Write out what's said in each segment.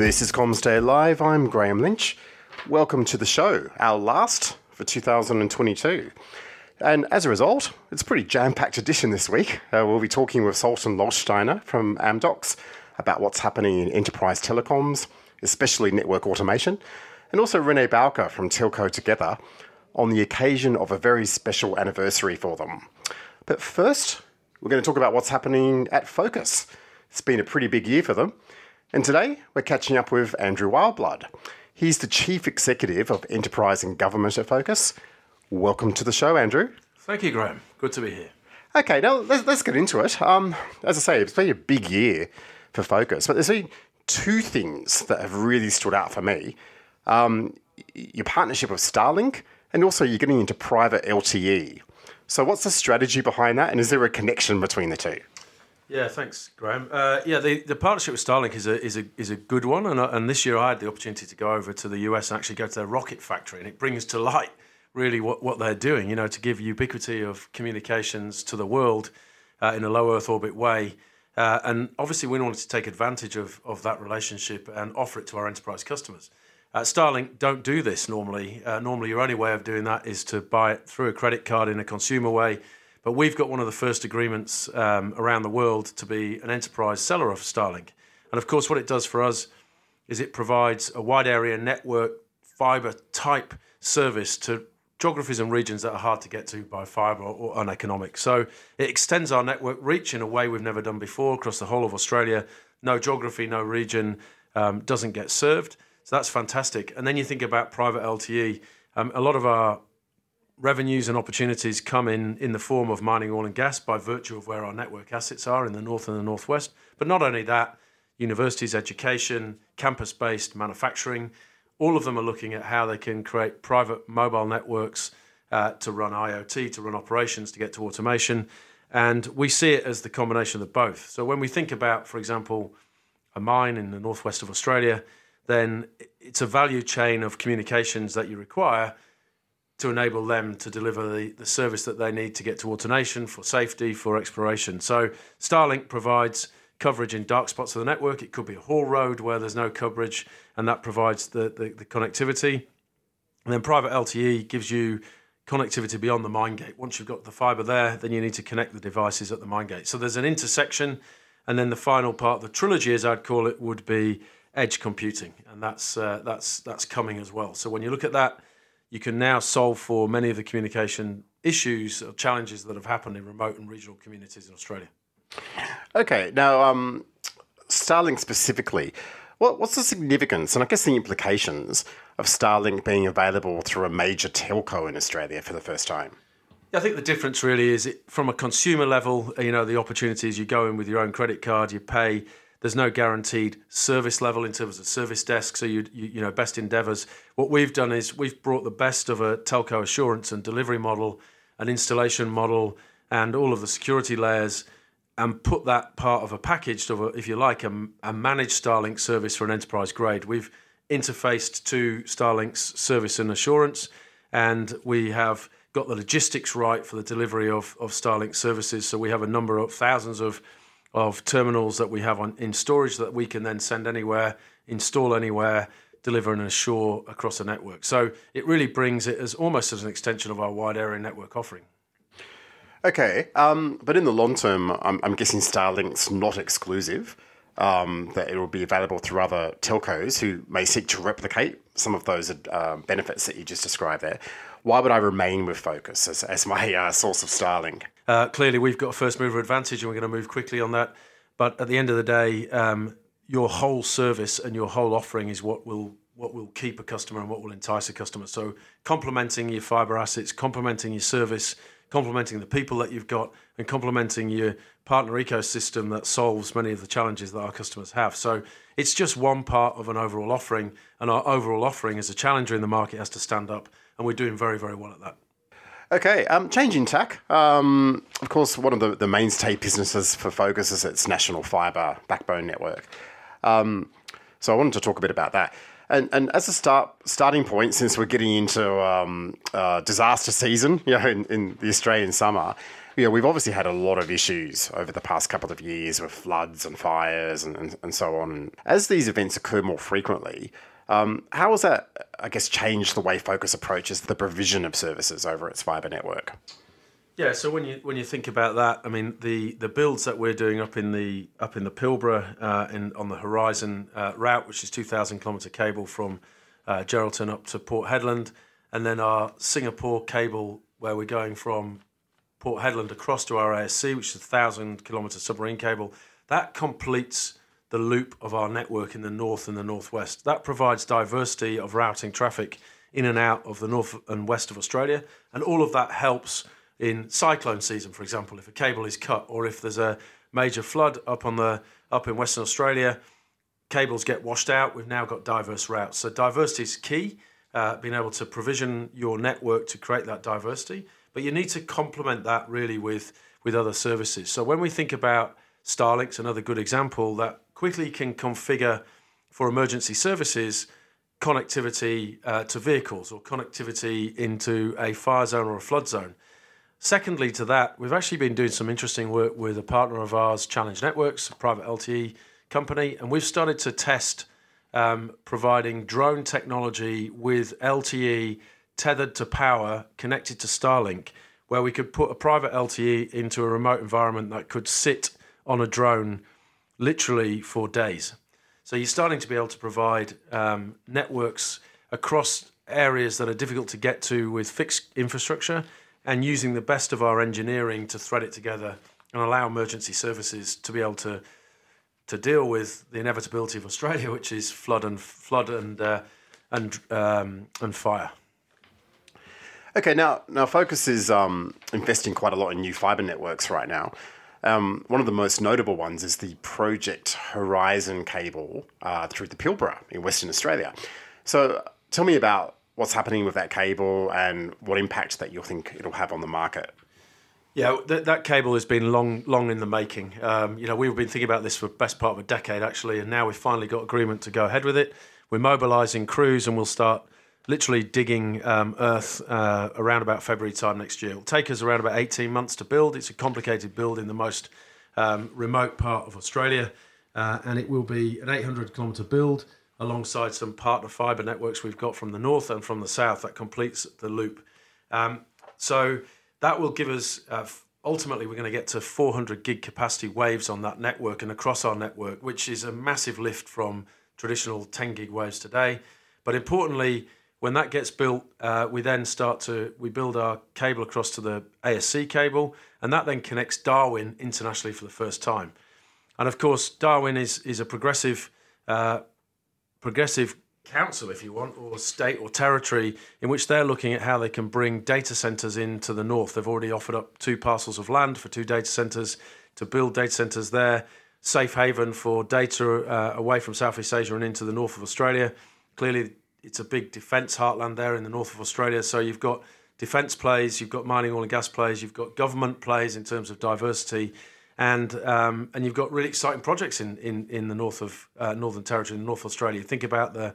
This is CommsDay Live. I'm Graham Lynch. Welcome to the show, our last for 2022. And as a result, it's a pretty jam packed edition this week. Uh, we'll be talking with Zoltan Losteiner from Amdocs about what's happening in enterprise telecoms, especially network automation, and also Renee Bowker from Telco Together on the occasion of a very special anniversary for them. But first, we're going to talk about what's happening at Vocus. It's been a pretty big year for them. And today, we're catching up with Andrew Wildblood. He's the Chief Executive of Enterprise and Government at Vocus. Welcome to the show, Andrew. Thank you, Graham. Good to be here. Okay, now let's, let's get into it. Um, as I say, it's been a big year for Vocus, but there's been two things that have really stood out for me. Um, your partnership with Starlink, and also you're getting into private LTE. So, what's the strategy behind that, and is there a connection between the two? Yeah, thanks, Graham. Uh, yeah, the, the partnership with Starlink is a is a is a good one, and and this year I had the opportunity to go over to the US and actually go to their rocket factory, and it brings to light really what, what they're doing. You know, to give ubiquity of communications to the world uh, in a low Earth orbit way. Uh, and obviously, we wanted to take advantage of, of that relationship and offer it to our enterprise customers. Uh, Starlink don't do this normally. Uh, normally, your only way of doing that is to buy it through a credit card in a consumer way. But we've got one of the first agreements um, around the world to be an enterprise seller of Starlink. And of course, what it does for us is it provides a wide area network fiber type service to geographies and regions that are hard to get to by fibre or uneconomic. So it extends our network reach in a way we've never done before across the whole of Australia. No geography, no region um, doesn't get served. So that's fantastic. And then you think about private LTE. Um, a lot of our revenues and opportunities come in in the form of mining oil and gas by virtue of where our network assets are in the north and the northwest. But not only that, universities, education, campus based manufacturing, all of them are looking at how they can create private mobile networks uh, to run IoT, to run operations, to get to automation. And we see it as the combination of both. So when we think about, for example, a mine in the northwest of Australia, then it's a value chain of communications that you require to enable them to deliver the, the service that they need to get to automation, for safety, for exploration. So Starlink provides coverage in dark spots of the network. It could be a haul road where there's no coverage, and that provides the, the, the connectivity. And then private LTE gives you connectivity beyond the mine gate. Once you've got the fiber there, then you need to connect the devices at the mine gate. So there's an intersection, and then the final part, the trilogy, as I'd call it, would be edge computing, and that's uh, that's that's coming as well. So when you look at that, you can now solve for many of the communication issues or challenges that have happened in remote and regional communities in Australia. Okay, now um, Starlink specifically, what, what's the significance and I guess the implications of Starlink being available through a major telco in Australia for the first time? Yeah, I think the difference really is it, from a consumer level, you know, the opportunities you go in with your own credit card, you pay. There's no guaranteed service level in terms of service desk. So you, you, you know, best endeavours. What we've done is we've brought the best of a telco assurance and delivery model, an installation model, and all of the security layers and put that part of a package of, a, if you like, a, a managed Starlink service for an enterprise grade. We've interfaced to Starlink's service and assurance, and we have got the logistics right for the delivery of, of Starlink services. So we have a number of thousands of of terminals that we have in storage that we can then send anywhere, install anywhere, deliver and assure across a network. So it really brings it as almost as an extension of our wide area network offering. Okay, um, but in the long term, I'm, I'm guessing Starlink's not exclusive. Um, that it will be available through other telcos who may seek to replicate some of those uh, benefits that you just described there. Why would I remain with Vocus as, as my uh, source of Starlink? Uh, clearly, we've got a first mover advantage, and we're going to move quickly on that. But at the end of the day, um, your whole service and your whole offering is what will what will keep a customer and what will entice a customer. So, complementing your fiber assets, complementing your service, complementing the people that you've got, and complementing your partner ecosystem that solves many of the challenges that our customers have. So it's just one part of an overall offering, and our overall offering as a challenger in the market has to stand up, and we're doing very, very well at that. Okay, um, changing tack. Um, of course, one of the, the mainstay businesses for Vocus is its national fibre backbone network. Um, so I wanted to talk a bit about that. And, and as a start starting point, since we're getting into um, uh, disaster season, you know, in, in, the Australian summer, Yeah, we've obviously had a lot of issues over the past couple of years with floods and fires and, and, and so on. As these events occur more frequently, um, how has that, I guess, changed the way Vocus approaches the provision of services over its fibre network? Yeah, so when you when you think about that, I mean the, the builds that we're doing up in the up in the Pilbara uh, in on the Horizon uh, route, which is two thousand kilometre cable from uh, Geraldton up to Port Hedland, and then our Singapore cable where we're going from Port Hedland across to our ASC, which is a thousand kilometre submarine cable. That completes the loop of our network in the north and the northwest. That provides diversity of routing traffic in and out of the north and west of Australia, and all of that helps in cyclone season, for example, if a cable is cut or if there's a major flood up on the up in Western Australia, cables get washed out. We've now got diverse routes. So diversity is key. Uh, being able to provision your network to create that diversity, but you need to complement that really with with other services. So when we think about Starlink's another good example that quickly can configure for emergency services connectivity uh, to vehicles or connectivity into a fire zone or a flood zone. Secondly, to that, we've actually been doing some interesting work with a partner of ours, Challenge Networks, a private LTE company, and we've started to test um, providing drone technology with LTE tethered to power, connected to Starlink, where we could put a private LTE into a remote environment that could sit on a drone literally for days. So you're starting to be able to provide um, networks across areas that are difficult to get to with fixed infrastructure and using the best of our engineering to thread it together and allow emergency services to be able to to deal with the inevitability of Australia, which is flood and flood and uh, and um, and fire. Okay, now now Vocus is um, investing quite a lot in new fibre networks right now. Um, one of the most notable ones is the Project Horizon cable uh, through the Pilbara in Western Australia. So, tell me about what's happening with that cable and what impact that you think it'll have on the market. Yeah, that, that cable has been long, long in the making. Um, you know, we've been thinking about this for the best part of a decade, actually, and now we've finally got agreement to go ahead with it. We're mobilising crews, and we'll start literally digging um, earth uh, around about February time next year. It'll take us around about 18 months to build. It's a complicated build in the most um, remote part of Australia, uh, and it will be an 800 kilometre build alongside some partner fibre networks we've got from the north and from the south that completes the loop. Um, so that will give us. Uh, ultimately, we're going to get to 400 gig capacity waves on that network and across our network, which is a massive lift from traditional 10 gig waves today. But importantly, when that gets built, uh, we then start to we build our cable across to the ASC cable, and that then connects Darwin internationally for the first time. And of course, Darwin is is a progressive uh, progressive council, if you want, or state or territory, in which they're looking at how they can bring data centers into the north. They've already offered up two parcels of land for two data centers to build data centers there. Safe haven for data uh, away from Southeast Asia and into the north of Australia. Clearly, it's a big defence heartland there in the north of Australia. So you've got defence plays, you've got mining, oil and gas plays, you've got government plays in terms of diversity, and um, and you've got really exciting projects in in, in the north of uh, Northern Territory in North Australia. Think about the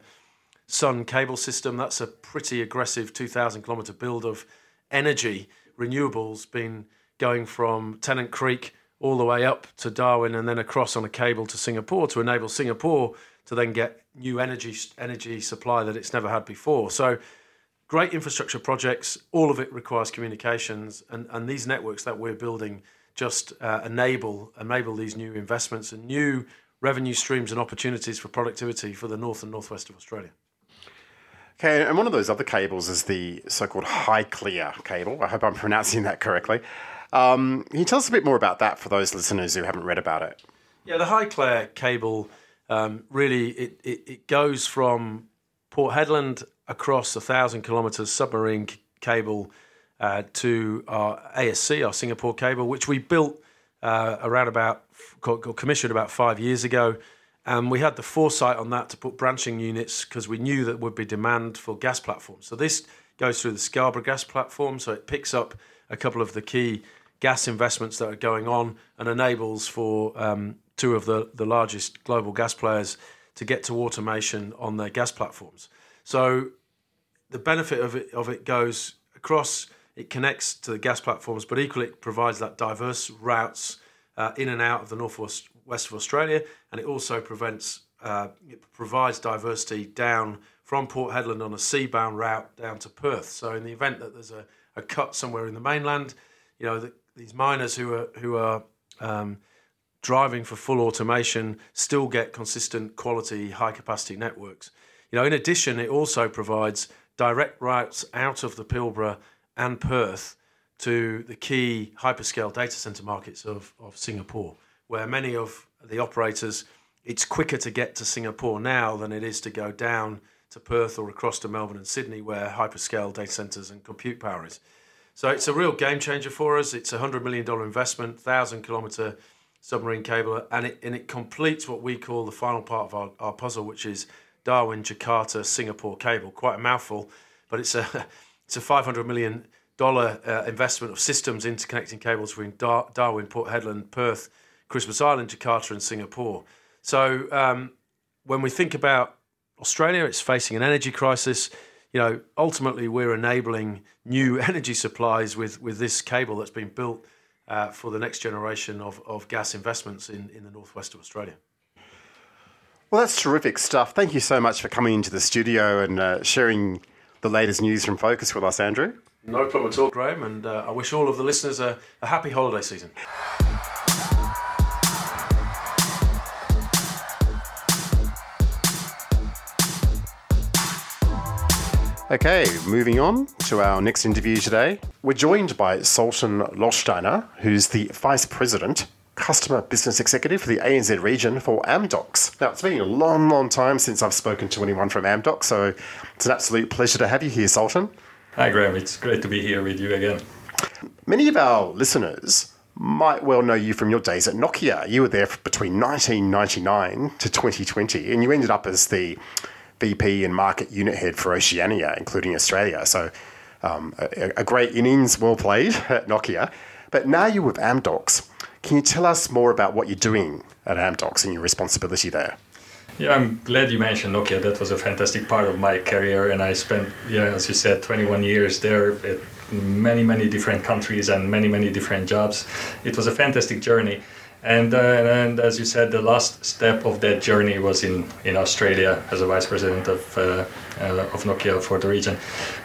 Sun cable system. That's a pretty aggressive 2,000 kilometre build of energy renewables, been going from Tennant Creek all the way up to Darwin and then across on a cable to Singapore to enable Singapore to then get new energy energy supply that it's never had before. So great infrastructure projects. All of it requires communications, and, and these networks that we're building just uh, enable enable these new investments and new revenue streams and opportunities for productivity for the north and northwest of Australia. Okay, and one of those other cables is the so-called HyClear cable. I hope I'm pronouncing that correctly. Um, can you tell us a bit more about that for those listeners who haven't read about it? Yeah, the HyClear cable um, really, it, it, it, goes from Port Hedland across a thousand kilometres submarine c- cable uh, to our ASC, our Singapore cable, which we built uh, around about, commissioned about five years ago. And we had the foresight on that to put branching units because we knew that would be demand for gas platforms. So this goes through the Scarborough gas platform, so it picks up a couple of the key gas investments that are going on and enables for um, two of the, the largest global gas players to get to automation on their gas platforms. So the benefit of it of it goes across it connects to the gas platforms, but equally it provides that diverse routes uh, in and out of the northwest west of Australia, and it also prevents uh, it provides diversity down from Port Hedland on a seabound route down to Perth. So in the event that there's a, a cut somewhere in the mainland, you know the, these miners who are who are um, driving for full automation still get consistent quality high capacity networks. You know, in addition, it also provides direct routes out of the Pilbara and Perth to the key hyperscale data center markets of, of Singapore, where many of the operators, it's quicker to get to Singapore now than it is to go down to Perth or across to Melbourne and Sydney, where hyperscale data centers and compute power is. So it's a real game changer for us. It's a $100 million investment, 1,000 kilometer submarine cable, and it, and it completes what we call the final part of our, our puzzle, which is Darwin, Jakarta, Singapore cable. Quite a mouthful, but it's a it's a 500 million dollar uh, investment of systems interconnecting cables between Dar- Darwin, Port Hedland, Perth, Christmas Island, Jakarta, and Singapore. So um, when we think about Australia, it's facing an energy crisis. You know, ultimately, we're enabling new energy supplies with with this cable that's been built uh, for the next generation of, of gas investments in, in the northwest of Australia. Well, that's terrific stuff. Thank you so much for coming into the studio and uh, sharing the latest news from Vocus with us, Andrew. No problem at all, Graham, and uh, I wish all of the listeners a, a happy holiday season. Okay, moving on to our next interview today. We're joined by Zoltan Losteiner, who's the Vice President Customer Business Executive for the ANZ region for Amdocs. Now, it's been a long, long time since I've spoken to anyone from Amdocs, so it's an absolute pleasure to have you here, Zoltan. Hi, Graham. It's great to be here with you again. Many of our listeners might well know you from your days at Nokia. You were there between 1999 to 2020, and you ended up as the VP and market unit head for Oceania, including Australia. So, um, a, a great innings, well played at Nokia. But now you're with Amdocs. Can you tell us more about what you're doing at Amdocs and your responsibility there? Yeah, I'm glad you mentioned Nokia. That was a fantastic part of my career, and I spent, yeah, as you said, 21 years there at many, many different countries and many, many different jobs. It was a fantastic journey. And, uh, and as you said, the last step of that journey was in, in Australia as a vice president of, uh, uh, of Nokia for the region.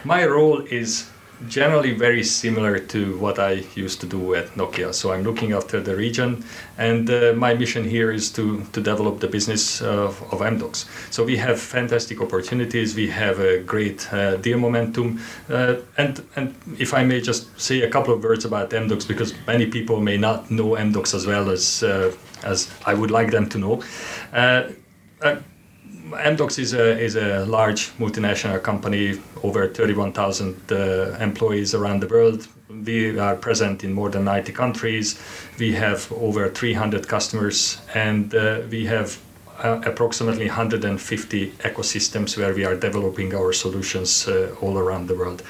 My role is generally very similar to what I used to do at Nokia. So I'm looking after the region, and uh, my mission here is to, to develop the business of, of Amdocs. So we have fantastic opportunities, we have a great uh, deal momentum, uh, and and if I may just say a couple of words about Amdocs, because many people may not know Amdocs as well as uh, as I would like them to know. Amdocs is a, is a large multinational company, over 31,000 uh, employees around the world. We are present in more than 90 countries. We have over 300 customers, and uh, we have uh, approximately 150 ecosystems where we are developing our solutions uh, all around the world.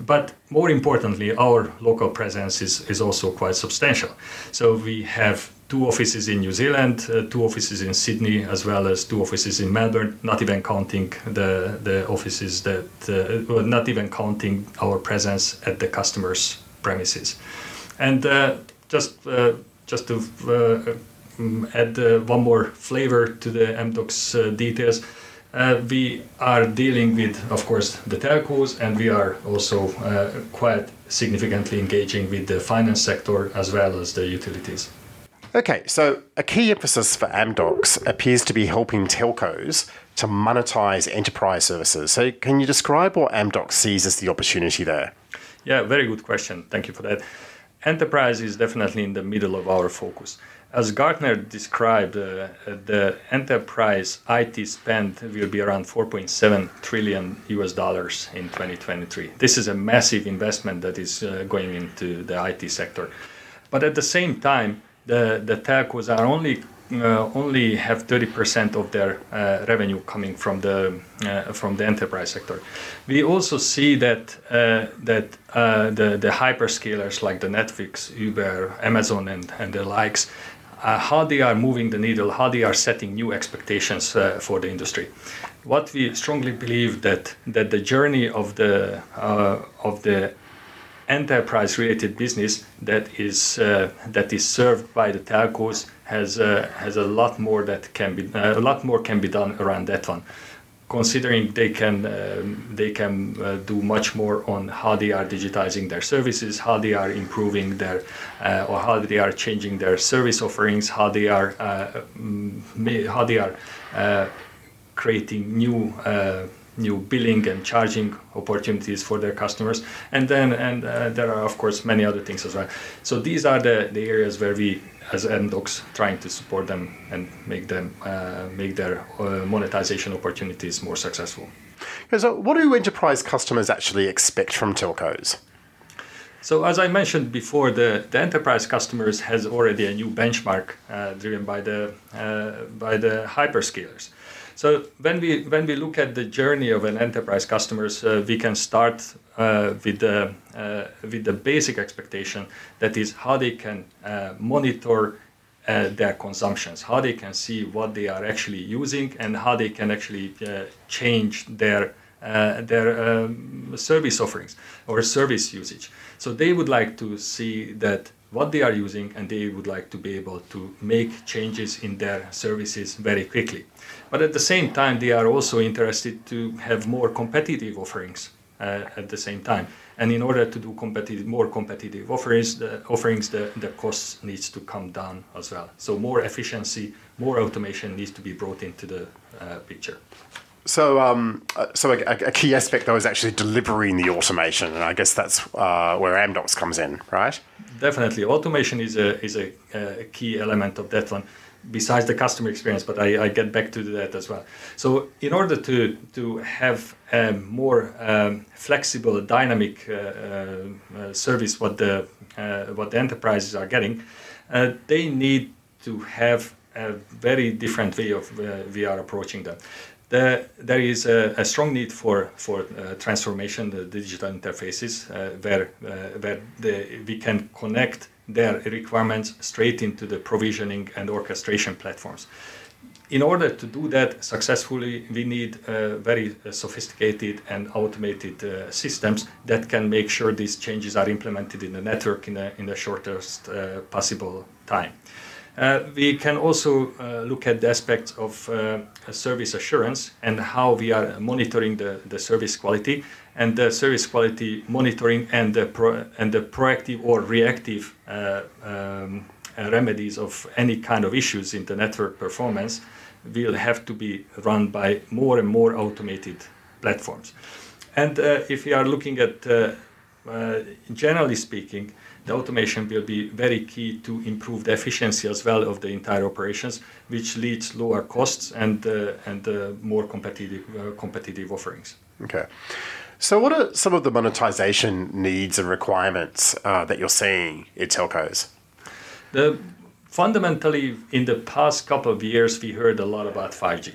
But more importantly, our local presence is, is also quite substantial. So we have two offices in New Zealand, uh, two offices in Sydney, as well as two offices in Melbourne. Not even counting the the offices that, uh, well, not even counting our presence at the customers' premises. And uh, just uh, just to uh, add uh, one more flavor to the Amdocs details. we are dealing with, of course, the telcos, and we are also quite significantly engaging with the finance sector as well as the utilities. Okay, so a key emphasis for Amdocs appears to be helping telcos to monetize enterprise services. So, can you describe what Amdocs sees as the opportunity there? Yeah, very good question. Thank you for that. Enterprise is definitely in the middle of our focus. As Gartner described, uh, the enterprise IT spend will be around 4.7 trillion US dollars in 2023. This is a massive investment that is uh, going into the IT sector. But at the same time, the, the telcos are only uh, only have 30% of their uh, revenue coming from the uh, from the enterprise sector. We also see that uh, that uh, the the hyperscalers like the Netflix, Uber, Amazon, and and the likes, uh, how they are moving the needle, how they are setting new expectations for the industry. What we strongly believe that that the journey of the of the enterprise-related business that is uh, that is served by the telcos has uh, has a lot more that can be uh, a lot more can be done around that one. Considering they can um, they can uh, do much more on how they are digitizing their services, how they are improving their uh, or how they are changing their service offerings, how they are uh, how they are uh, creating new uh, new billing and charging opportunities for their customers and then and uh, there are of course many other things as well so these are the, the areas where we as Amdocs trying to support them and make them uh, make their uh, monetization opportunities more successful. So, what do enterprise customers actually expect from telcos? So, as I mentioned before, the, the enterprise customers has already a new benchmark uh, driven by the uh, by the hyperscalers. So when we when we look at the journey of an enterprise customers, uh, we can start uh, with the uh, with the basic expectation that is how they can uh, monitor uh, their consumptions, how they can see what they are actually using, and how they can actually uh, change their their um, service offerings or service usage. So they would like to see that what they are using and they would like to be able to make changes in their services very quickly. But at the same time, they are also interested to have more competitive offerings uh, at the same time. And in order to do competitive, more competitive offerings, the offerings, the, the costs needs to come down as well. So more efficiency, more automation needs to be brought into the uh, picture. So, um, uh, so a, a, key aspect though is actually delivering the automation, and I guess that's uh, where Amdocs comes in, right? Definitely, automation is a is a, a, key element of that one besides the customer experience, but I, I, get back to that as well. So in order to, to have a more um, flexible, dynamic uh, uh, service, what the, uh, what the enterprises are getting, uh, they need to have a very different way of uh, we are approaching them. The, there is a, a, strong need for, for uh, transformation, the digital interfaces, where, where the, we can connect their requirements straight into the provisioning and orchestration platforms. In order to do that successfully, we need uh, very uh, sophisticated and automated uh, systems that can make sure these changes are implemented in the network in, a, in the shortest uh, possible time. Uh, we can also uh, look at the aspects of uh, service assurance and how we are monitoring the, the service quality and the service quality monitoring and the, pro- and the proactive or reactive uh, um, uh, remedies of any kind of issues in the network performance will have to be run by more and more automated platforms. And if we are looking at, generally speaking, the automation will be very key to improve the efficiency as well of the entire operations, which leads lower costs and uh, and uh, more competitive uh, competitive offerings. Okay. So, what are some of the monetization needs and requirements uh, that you're seeing in telcos? The, fundamentally, in the past couple of years, we heard a lot about 5G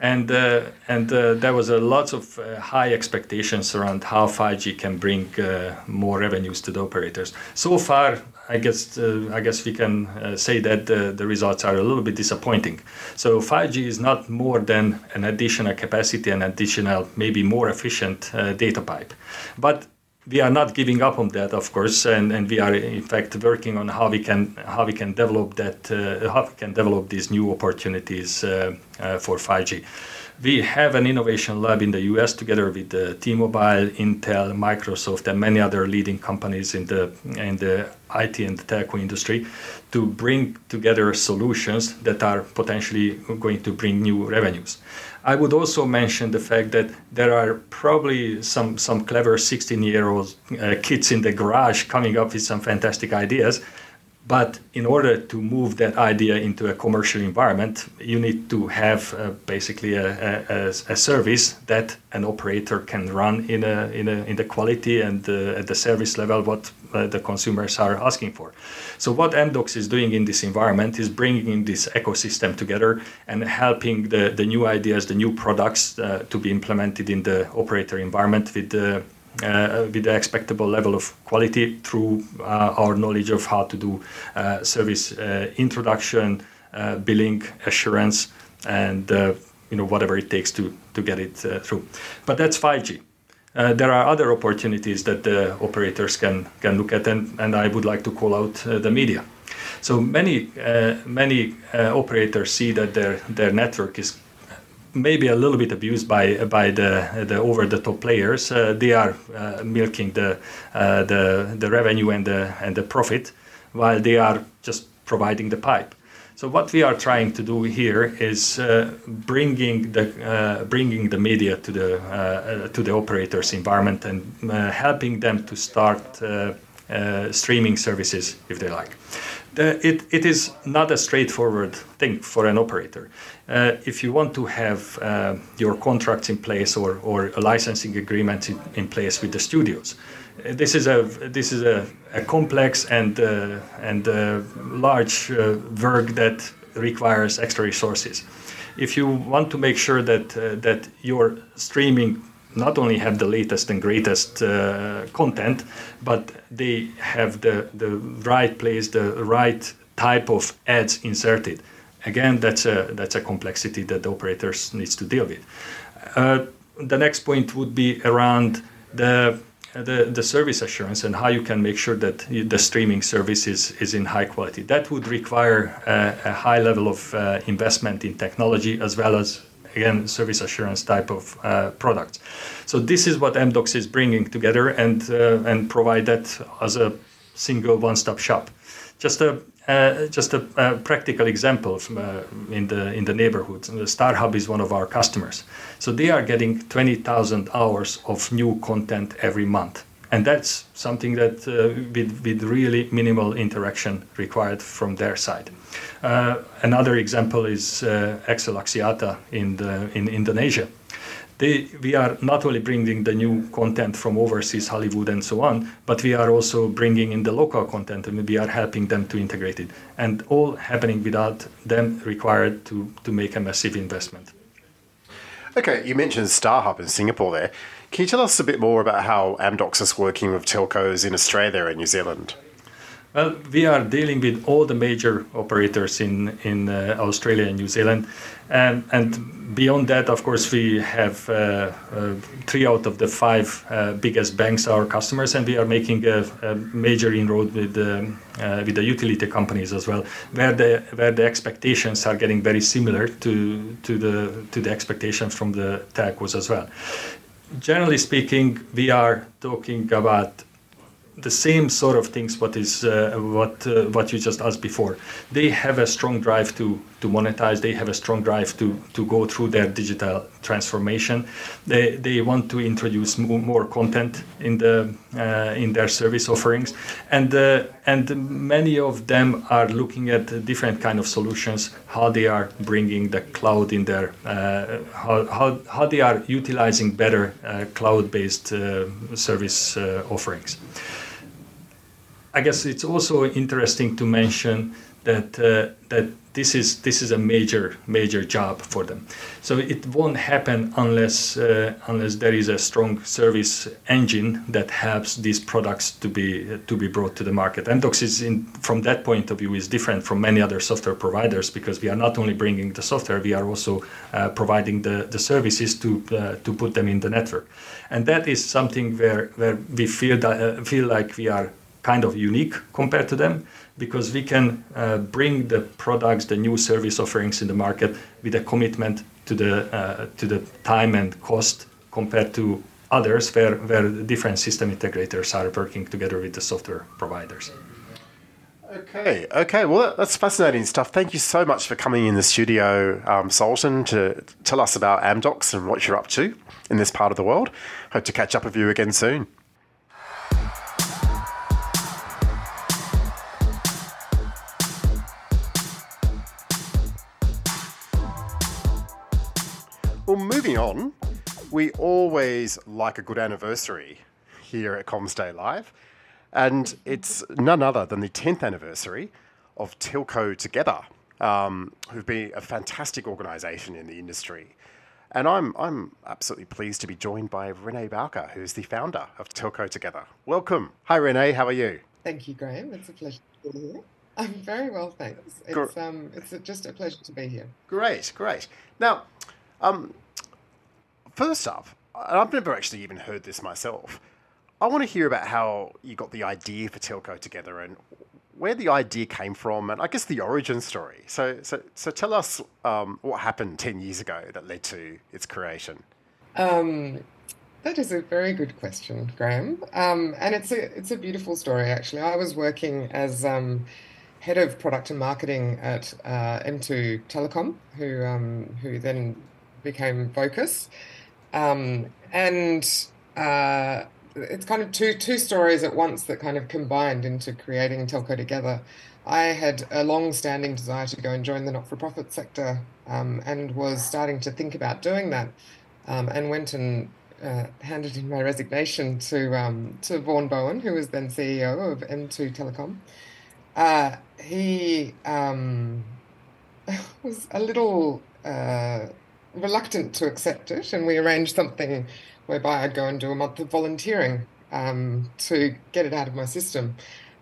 and uh, and uh, there was a lot of uh, high expectations around how 5G can bring uh, more revenues to the operators. So far, I guess uh, I guess we can uh, say that the results are a little bit disappointing. So 5G is not more than an additional capacity, an additional maybe more efficient data pipe, but we are not giving up on that, of course, and, and we are in fact working on how we can how we can develop that uh, how we can develop these new opportunities uh, uh, for 5G. We have an innovation lab in the US together with uh, T-Mobile, Intel, Microsoft, and many other leading companies in the in the IT and the telco industry to bring together solutions that are potentially going to bring new revenues. I would also mention the fact that there are probably some, some clever 16 year old uh, kids in the garage coming up with some fantastic ideas. But in order to move that idea into a commercial environment, you need to have uh, basically a, a, a, service that an operator can run in, a, in, a, in the quality and uh, at the service level what uh, the consumers are asking for. So what Amdocs is doing in this environment is bringing this ecosystem together and helping the, the new ideas, the new products uh, to be implemented in the operator environment with the uh, with the expectable level of quality through uh, our knowledge of how to do uh, service uh, introduction, uh, billing, assurance, and uh, you know whatever it takes to to get it through. But that's 5G. uh, there are other opportunities that the operators can can look at, and, and I would like to call out uh, the media. So many uh, many uh, operators see that their their network is maybe a little bit abused by by the the over the top players. Uh, they are uh, milking the the the revenue and the and the profit, while they are just providing the pipe. So what we are trying to do here is uh, bringing the uh, bringing the media to the uh, to the operators' environment and uh, helping them to start uh, uh, streaming services if they like. It, it is not a straightforward thing for an operator. if you want to have your contracts in place or, or a licensing agreement in, in place with the studios, this is a this is a, a complex and uh, and uh, large uh, work that requires extra resources. If you want to make sure that uh, that your streaming not only have the latest and greatest uh, content, but they have the the right place, the right type of ads inserted. Again, that's a that's a complexity that the operators needs to deal with. Uh, the next point would be around the the, the service assurance and how you can make sure that the streaming service is, is in high quality. That would require a, a high level of uh, investment in technology as well as, again, service assurance type of uh, products. So this is what Amdocs is bringing together and, uh, and provide that as a single one-stop shop. Just a, uh, just a, a, practical example from, uh, in the in the neighborhood. StarHub is one of our customers, so they are getting 20,000 hours of new content every month, and that's something that uh, with with really minimal interaction required from their side. Uh, another example is uh, Axiata in the in Indonesia they, we are not only bringing the new content from overseas, Hollywood, and so on, but we are also bringing in the local content and we are helping them to integrate it. And all happening without them required to, to make a massive investment. Okay, you mentioned StarHub in Singapore there. Can you tell us a bit more about how Amdocs is working with telcos in Australia and New Zealand? Well, we are dealing with all the major operators in in uh, Australia and New Zealand, and and beyond that, of course, we have uh, uh, three out of the five uh, biggest banks our customers, and we are making a, a major inroad with the uh, with the utility companies as well, where the where the expectations are getting very similar to to the to the expectations from the telcos as well. Generally speaking, we are talking about the same sort of things what is uh, what uh, what you just asked before. They have a strong drive to to monetize they have a strong drive to to go through their digital transformation. They they want to introduce more, content in the uh, in their service offerings. And uh, and many of them are looking at different kind of solutions how they are bringing the cloud in their uh, how, how how they are utilizing better uh, cloud based service offerings. I guess it's also interesting to mention that uh, that this is this is a major major job for them. So it won't happen unless uh, unless there is a strong service engine that helps these products to be to be brought to the market. Amdocs is in from that point of view is different from many other software providers because we are not only bringing the software, we are also uh, providing the, the services to uh, to put them in the network, and that is something where where we feel that uh, feel like we are kind of unique compared to them because we can uh, bring the products, the new service offerings in the market with a commitment to the uh, to the time and cost compared to others where, where different system integrators are working together with the software providers. Okay, okay. Well, that's fascinating stuff. Thank you so much for coming in the studio, um, Zoltan, to tell us about Amdocs and what you're up to in this part of the world. Hope to catch up with you again soon. Well, moving on, we always like a good anniversary here at CommsDay Live, and it's none other than the 10th anniversary of Telco Together, um, who've been a fantastic organisation in the industry. And I'm, I'm absolutely pleased to be joined by Renee Bowker, who's the founder of Telco Together. Welcome. Hi, Renee. How are you? Thank you, Graham. It's a pleasure to be here. I'm very well, thanks. It's, um, it's just a pleasure to be here. Great, great. Now, um, first up, I've never actually even heard this myself. I want to hear about how you got the idea for Telco together and where the idea came from, and I guess the origin story. So, so, so tell us um, what happened ten years ago that led to its creation. Um, that is a very good question, Graham, um, and it's a it's a beautiful story actually. I was working as um, head of product and marketing at uh, M2 Telecom, who um, who then became Vocus, um, and. Uh, it's kind of two two stories at once that kind of combined into creating Telco together. I had a long-standing desire to go and join the not-for-profit sector, um, and was starting to think about doing that, um, and went and uh, handed in my resignation to um, to Vaughan Bowen, who was then CEO of M2 Telecom. Uh, he um, was a little uh, reluctant to accept it, and we arranged something whereby I'd go and do a month of volunteering um, to get it out of my system.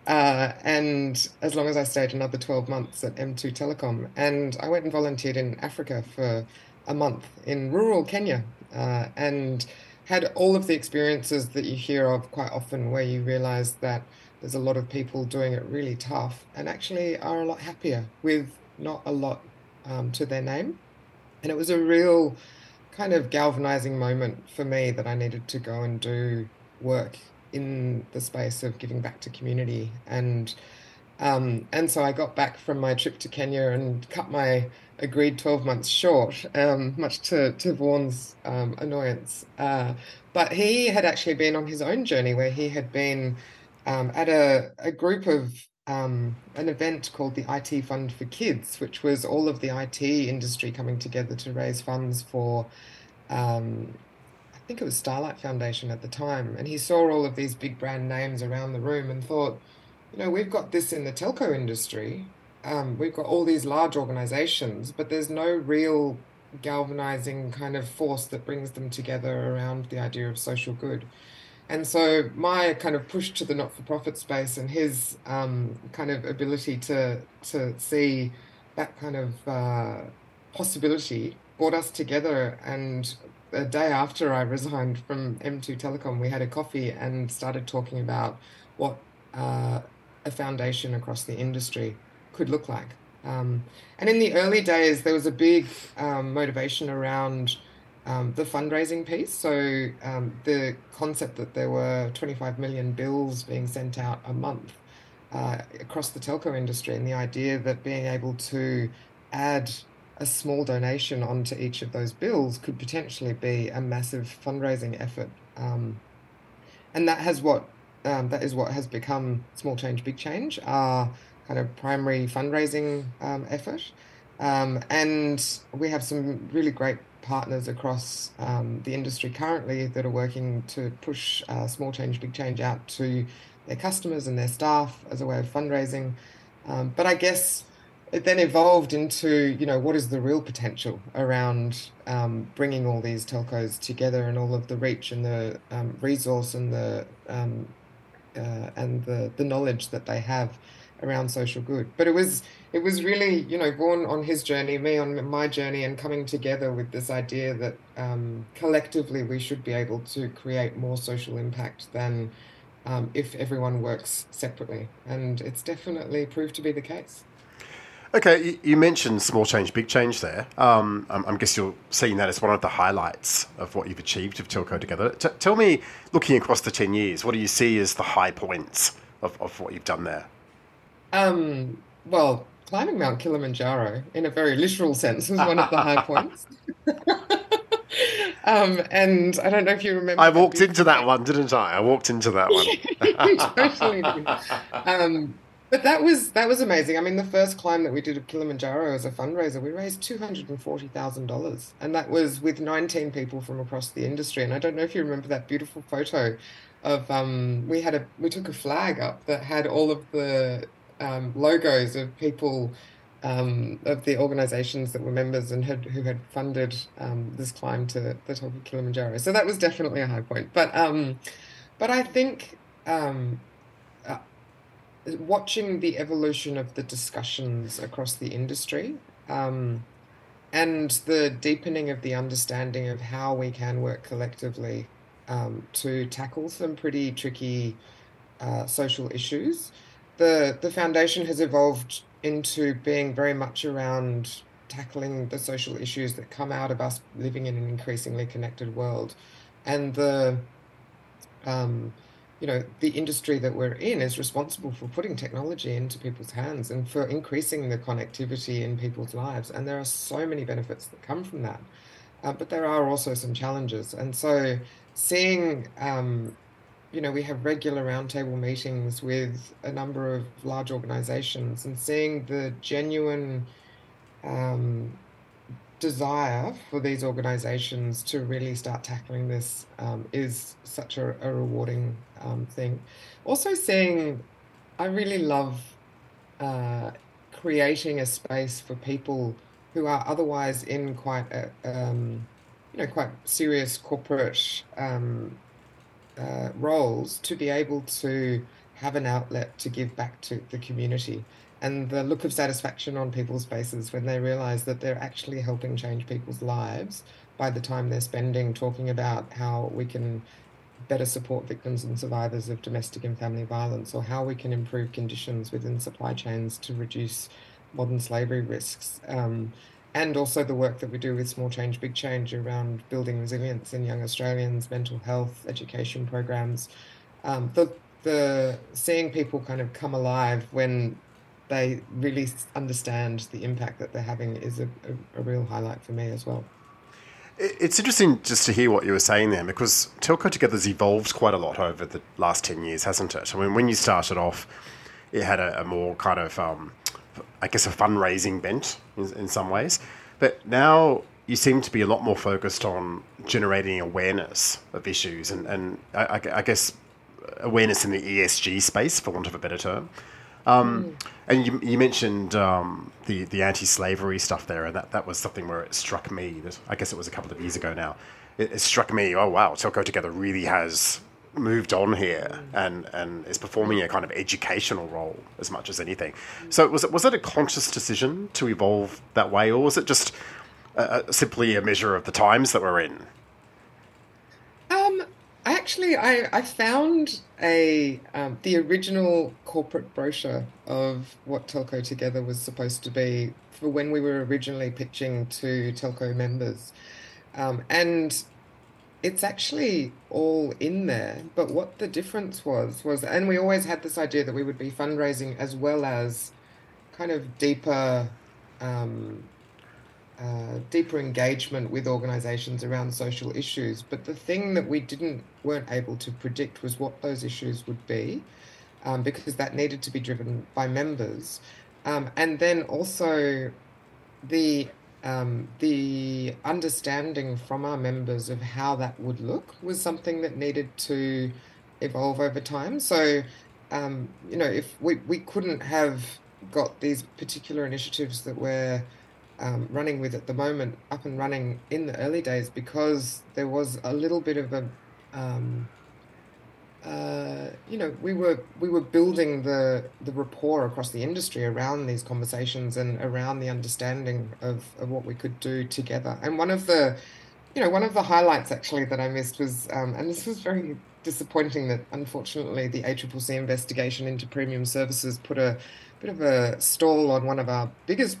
Uh, and as long as I stayed another 12 months at M2 Telecom. And I went and volunteered in Africa for a month in rural Kenya uh, and had all of the experiences that you hear of quite often where you realize that there's a lot of people doing it really tough and actually are a lot happier with not a lot um, to their name. And it was a real kind of galvanizing moment for me that I needed to go and do work in the space of giving back to community and um, and so I got back from my trip to Kenya and cut my agreed 12 months short, um, much to, to Vaughan's um, annoyance. Uh, but he had actually been on his own journey where he had been um, at a, a group of um, an event called the IT Fund for Kids, which was all of the IT industry coming together to raise funds for, um, I think it was Starlight Foundation at the time. And he saw all of these big brand names around the room and thought, you know, we've got this in the telco industry. Um, we've got all these large organizations, but there's no real galvanizing kind of force that brings them together around the idea of social good. And so my kind of push to the not-for-profit space and his um, kind of ability to to see that kind of uh, possibility brought us together. And a day after I resigned from M2 Telecom, we had a coffee and started talking about what uh, a foundation across the industry could look like. Um, and in the early days, there was a big um, motivation around um, the fundraising piece. So um, the concept that there were 25 million bills being sent out a month uh, across the telco industry, and the idea that being able to add a small donation onto each of those bills could potentially be a massive fundraising effort. Um, and that has what um, that is what has become small change, big change, our kind of primary fundraising um, effort. Um, and we have some really great partners across um, the industry currently that are working to push uh, small change, big change out to their customers and their staff as a way of fundraising. Um, but I guess it then evolved into, you know, what is the real potential around um, bringing all these telcos together and all of the reach and the um, resource and the um, uh, and the the knowledge that they have around social good. But it was it was really you know Vaughan on his journey, me on my journey, and coming together with this idea that um, collectively we should be able to create more social impact than um, if everyone works separately, and it's definitely proved to be the case. Okay, you mentioned small change, big change there. Um, I guess you're seeing that as one of the highlights of what you've achieved of Telco Together. T- tell me, looking across the 10 years, what do you see as the high points of, of what you've done there? Um, well, climbing Mount Kilimanjaro, in a very literal sense, was one of the high points. um, and I don't know if you remember. I walked into that one, didn't I? I walked into that one. totally did. Um, but that was that was amazing. I mean, the first climb that we did of Kilimanjaro as a fundraiser, we raised two hundred and forty thousand dollars, and that was with nineteen people from across the industry. And I don't know if you remember that beautiful photo of um, we had a we took a flag up that had all of the um, logos of people um, of the organisations that were members and had, who had funded um, this climb to the top of Kilimanjaro. So that was definitely a high point. But um, but I think um, uh, watching the evolution of the discussions across the industry. Um, and the deepening of the understanding of how we can work collectively um, to tackle some pretty tricky uh, social issues. The the foundation has evolved into being very much around tackling the social issues that come out of us living in an increasingly connected world, and the um, you know the industry that we're in is responsible for putting technology into people's hands and for increasing the connectivity in people's lives. And there are so many benefits that come from that. Uh, but there are also some challenges. And so seeing um, you know we have regular roundtable meetings with a number of large organizations and seeing the genuine um, desire for these organizations to really start tackling this um, is such a, a rewarding um, thing. Also, seeing, I really love uh, creating a space for people who are otherwise in quite a, um, you know, quite serious corporate um, uh, roles to be able to have an outlet to give back to the community and the look of satisfaction on people's faces when they realize that they're actually helping change people's lives by the time they're spending talking about how we can better support victims and survivors of domestic and family violence or how we can improve conditions within supply chains to reduce modern slavery risks. Um, and also the work that we do with Small Change, Big Change around building resilience in young Australians, mental health, education programs. Um, the, the seeing people kind of come alive when they really understand the impact that they're having is a, a, a real highlight for me as well. It's interesting just to hear what you were saying there because Telco Together's evolved quite a lot over the last 10 years, hasn't it? I mean, when you started off, it had a, a more kind of, um, I guess, a fundraising bent in, in some ways. But now you seem to be a lot more focused on generating awareness of issues and, and I, I guess awareness in the ESG space, for want of a better term. Um, mm. And you, you mentioned um, the the anti-slavery stuff there, and that, that was something where it struck me. That I guess it was a couple of years ago now. It, it struck me. Oh wow, Telco Together really has moved on here and and is performing a kind of educational role as much as anything. So was it was it a conscious decision to evolve that way, or was it just simply a measure of the times that we're in? Um, actually, I, I found a um, the original corporate brochure of what Telco Together was supposed to be for when we were originally pitching to Telco members, um, and it's actually all in there. But what the difference was was, and we always had this idea that we would be fundraising as well as kind of deeper. Um, uh, deeper engagement with organisations around social issues. But the thing that we didn't weren't able to predict was what those issues would be, um, because that needed to be driven by members, um, and then also the um, the understanding from our members of how that would look was something that needed to evolve over time. So, um, you know, if we, we couldn't have got these particular initiatives that we're um, running with at the moment up and running in the early days because there was a little bit of a um, uh, you know we were we were building the the rapport across the industry around these conversations and around the understanding of, of what we could do together and one of the you know one of the highlights actually that I missed was um, and this was very disappointing that unfortunately the ACCC investigation into premium services put a bit of a stall on one of our biggest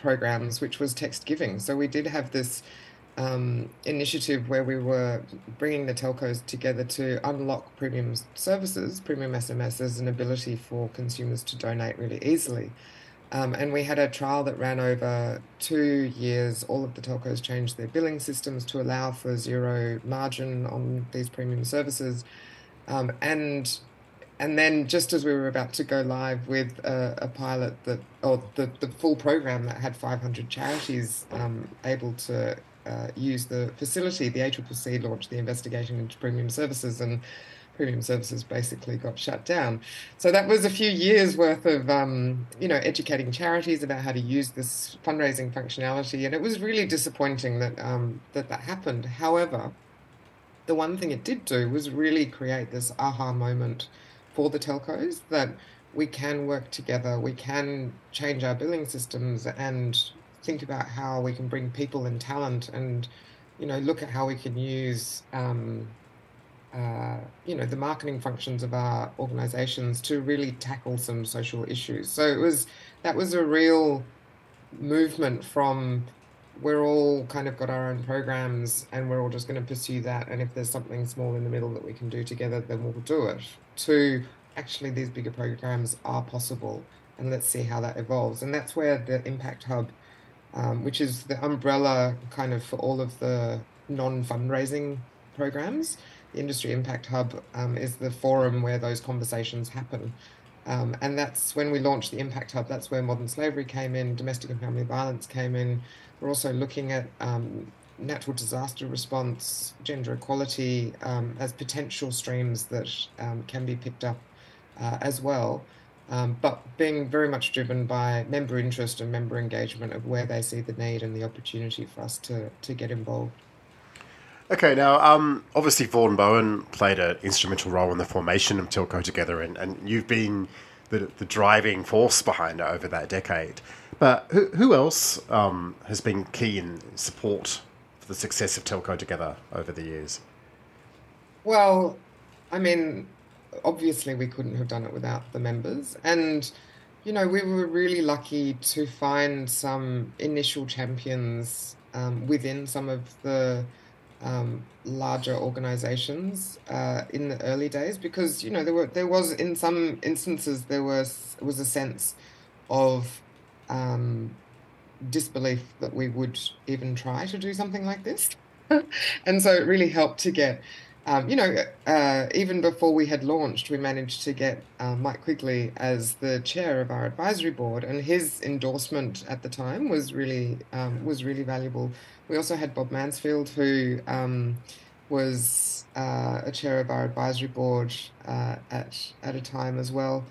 programs, which was text giving. So we did have this um, initiative where we were bringing the telcos together to unlock premium services, premium SMS as an ability for consumers to donate really easily. Um, and we had a trial that ran over two years. All of the telcos changed their billing systems to allow for zero margin on these premium services. Um, and and then just as we were about to go live with a, a pilot that, or the, the full program that had 500 charities um, able to uh, use the facility, the ACCC launched the investigation into premium services and premium services basically got shut down. So that was a few years worth of, um, you know, educating charities about how to use this fundraising functionality. And it was really disappointing that, um, that that happened. However, the one thing it did do was really create this aha moment for the telcos that we can work together, we can change our billing systems and think about how we can bring people and talent and you know look at how we can use um, uh, you know the marketing functions of our organizations to really tackle some social issues. So it was that was a real movement from we're all kind of got our own programs and we're all just going to pursue that and if there's something small in the middle that we can do together then we'll do it to actually these bigger programs are possible and let's see how that evolves. And that's where the impact hub um, which is the umbrella kind of for all of the non-fundraising programs. The industry impact hub um, is the forum where those conversations happen. Um, and that's when we launched the impact hub that's where modern slavery came in domestic and family violence came in. We're also looking at um, natural disaster response, gender equality um, as potential streams that um, can be picked up uh, as well. Um, but being very much driven by member interest and member engagement of where they see the need and the opportunity for us to, to get involved. Okay, now um, obviously Vaughan Bowen played an instrumental role in the formation of Telco Together, and, and you've been the, the driving force behind it over that decade. But who, who else um, has been key in support for the success of Telco Together over the years? Well, I mean, obviously we couldn't have done it without the members. And, you know, we were really lucky to find some initial champions um, within some of the um, larger organizations uh, in the early days because, you know, there were there was in some instances there was was a sense of um, disbelief that we would even try to do something like this. and so it really helped to get, um, you know, uh, even before we had launched, we managed to get uh, Mike Quigley as the chair of our advisory board, and his endorsement at the time was really um, was really valuable. We also had Bob Mansfield, who um, was uh, a chair of our advisory board uh, at at a time as well.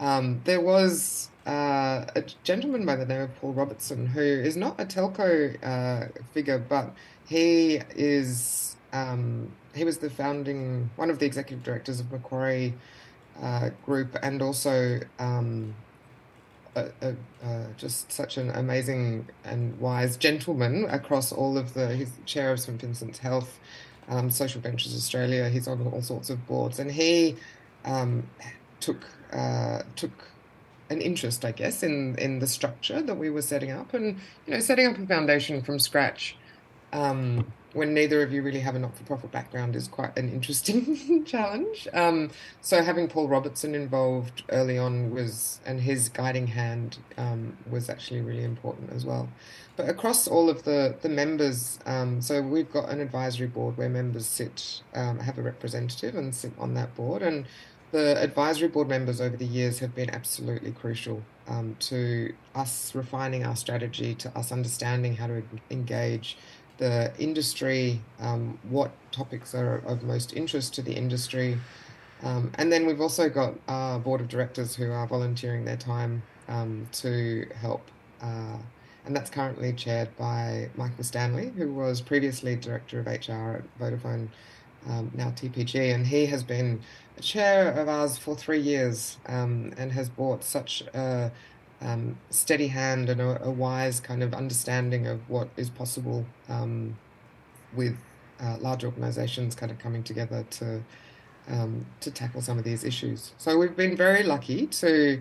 Um, there was uh, a gentleman by the name of Paul Robertson, who is not a telco uh, figure, but he is um, he was the founding one of the executive directors of Macquarie uh, Group, and also um, a, a, just such an amazing and wise gentleman across all of the. He's chair of St Vincent's Health, um, Social Ventures Australia. He's on all sorts of boards, and he um, took uh, took an interest, I guess, in in the structure that we were setting up, and you know, setting up a foundation from scratch. Um, when neither of you really have a not-for-profit background is quite an interesting challenge. Um, so having Paul Robertson involved early on was, and his guiding hand um, was actually really important as well. But across all of the the members, um, so we've got an advisory board where members sit, um, have a representative and sit on that board, and the advisory board members over the years have been absolutely crucial um, to us refining our strategy, to us understanding how to engage the industry, um, what topics are of most interest to the industry. Um, and then we've also got our board of directors who are volunteering their time um, to help. Uh, and that's currently chaired by Michael Stanley, who was previously director of HR at Vodafone, um, now TPG. And he has been a chair of ours for three years um, and has brought such a um, steady hand and a, a, wise kind of understanding of what is possible um, with uh, large organizations kind of coming together to um, to tackle some of these issues. So we've been very lucky to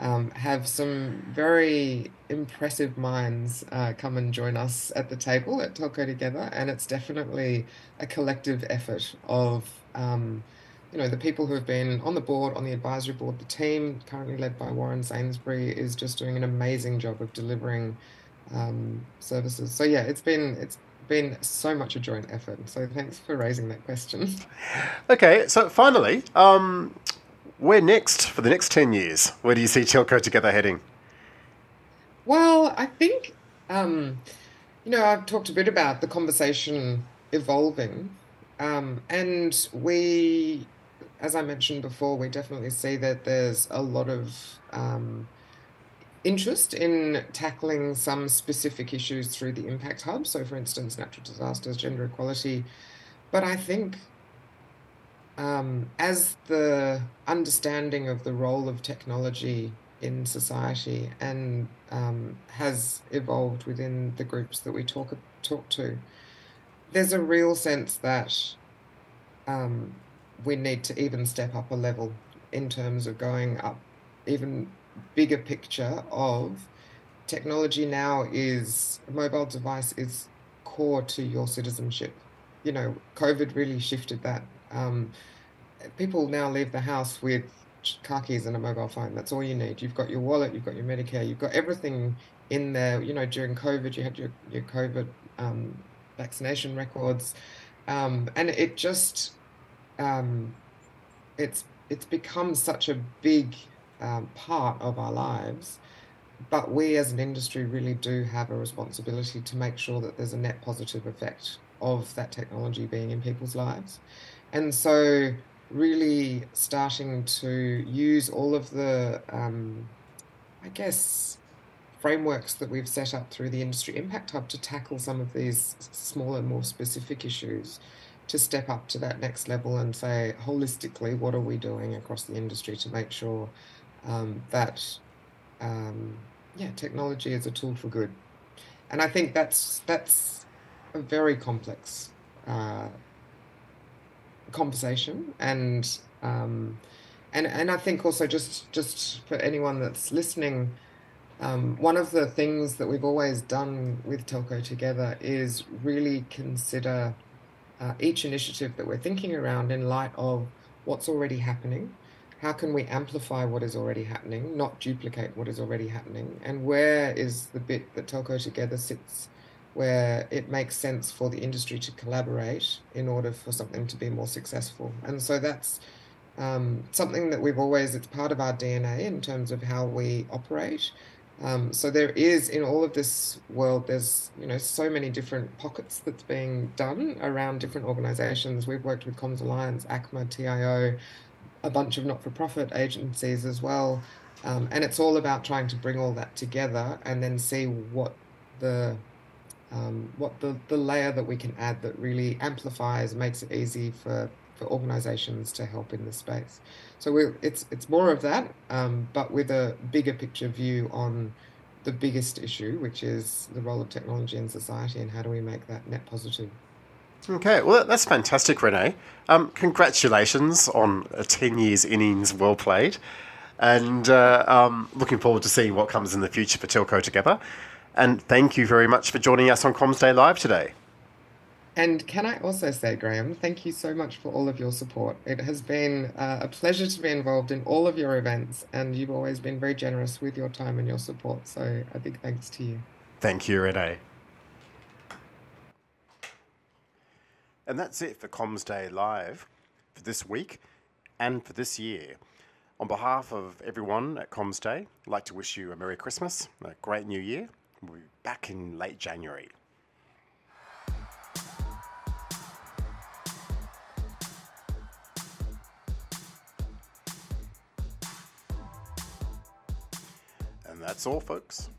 um, have some very impressive minds uh, come and join us at the table at Telco Together, and it's definitely a collective effort of um, you know, the people who have been on the board, on the advisory board, the team currently led by Warren Sainsbury is just doing an amazing job of delivering um, services. So yeah, it's been it's been so much a joint effort. So thanks for raising that question. Okay, so finally, um, where next for the next ten years? Where do you see Telco Together heading? Well, I think um, you know I've talked a bit about the conversation evolving. Um, and we as I mentioned before, we definitely see that there's a lot of um, interest in tackling some specific issues through the Impact Hub. So, for instance, natural disasters, gender equality. But I think um, as the understanding of the role of technology in society and um, has evolved within the groups that we talk talk to. There's a real sense that um, we need to even step up a level in terms of going up even bigger picture of technology now is mobile device is core to your citizenship. You know, COVID really shifted that. Um, people now leave the house with car keys and a mobile phone. That's all you need. You've got your wallet, you've got your Medicare, you've got everything in there. You know, during COVID, you had your, your COVID um, vaccination records. Um, and it just, um, it's, it's become such a big um, part of our lives. But we as an industry really do have a responsibility to make sure that there's a net positive effect of that technology being in people's lives. And so really starting to use all of the, um, I guess, frameworks that we've set up through the Industry Impact Hub to tackle some of these smaller, more specific issues, to step up to that next level and say, holistically, what are we doing across the industry to make sure um, that, um, yeah, technology is a tool for good. And I think that's that's a very complex uh, conversation and um, and and I think also just just for anyone that's listening, um, one of the things that we've always done with Telco Together is really consider uh, each initiative that we're thinking around in light of what's already happening. How can we amplify what is already happening, not duplicate what is already happening? And where is the bit that Telco Together sits where it makes sense for the industry to collaborate in order for something to be more successful. And so that's um, something that we've always, it's part of our DNA in terms of how we operate. Um, so there is in all of this world, there's you know so many different pockets that's being done around different organisations. We've worked with Comms Alliance, ACMA, TIO, a bunch of not-for-profit agencies as well, um, and it's all about trying to bring all that together and then see what the um, what the, the layer that we can add that really amplifies, makes it easy for, for organizations to help in this space. So it's it's more of that, um, but with a bigger picture view on the biggest issue, which is the role of technology in society and how do we make that net positive. Okay, well, that's fantastic, Renee. Um, congratulations on a 10 years innings well played. And uh, um, looking forward to seeing what comes in the future for Telco Together. And thank you very much for joining us on CommsDay Live today. And can I also say, Graham, thank you so much for all of your support. It has been uh, a pleasure to be involved in all of your events, and you've always been very generous with your time and your support. So a big thanks to you. Thank you, Renee. And that's it for CommsDay Live for this week and for this year. On behalf of everyone at CommsDay, I'd like to wish you a Merry Christmas, a great New Year, We'll be back in late January. That's all, folks.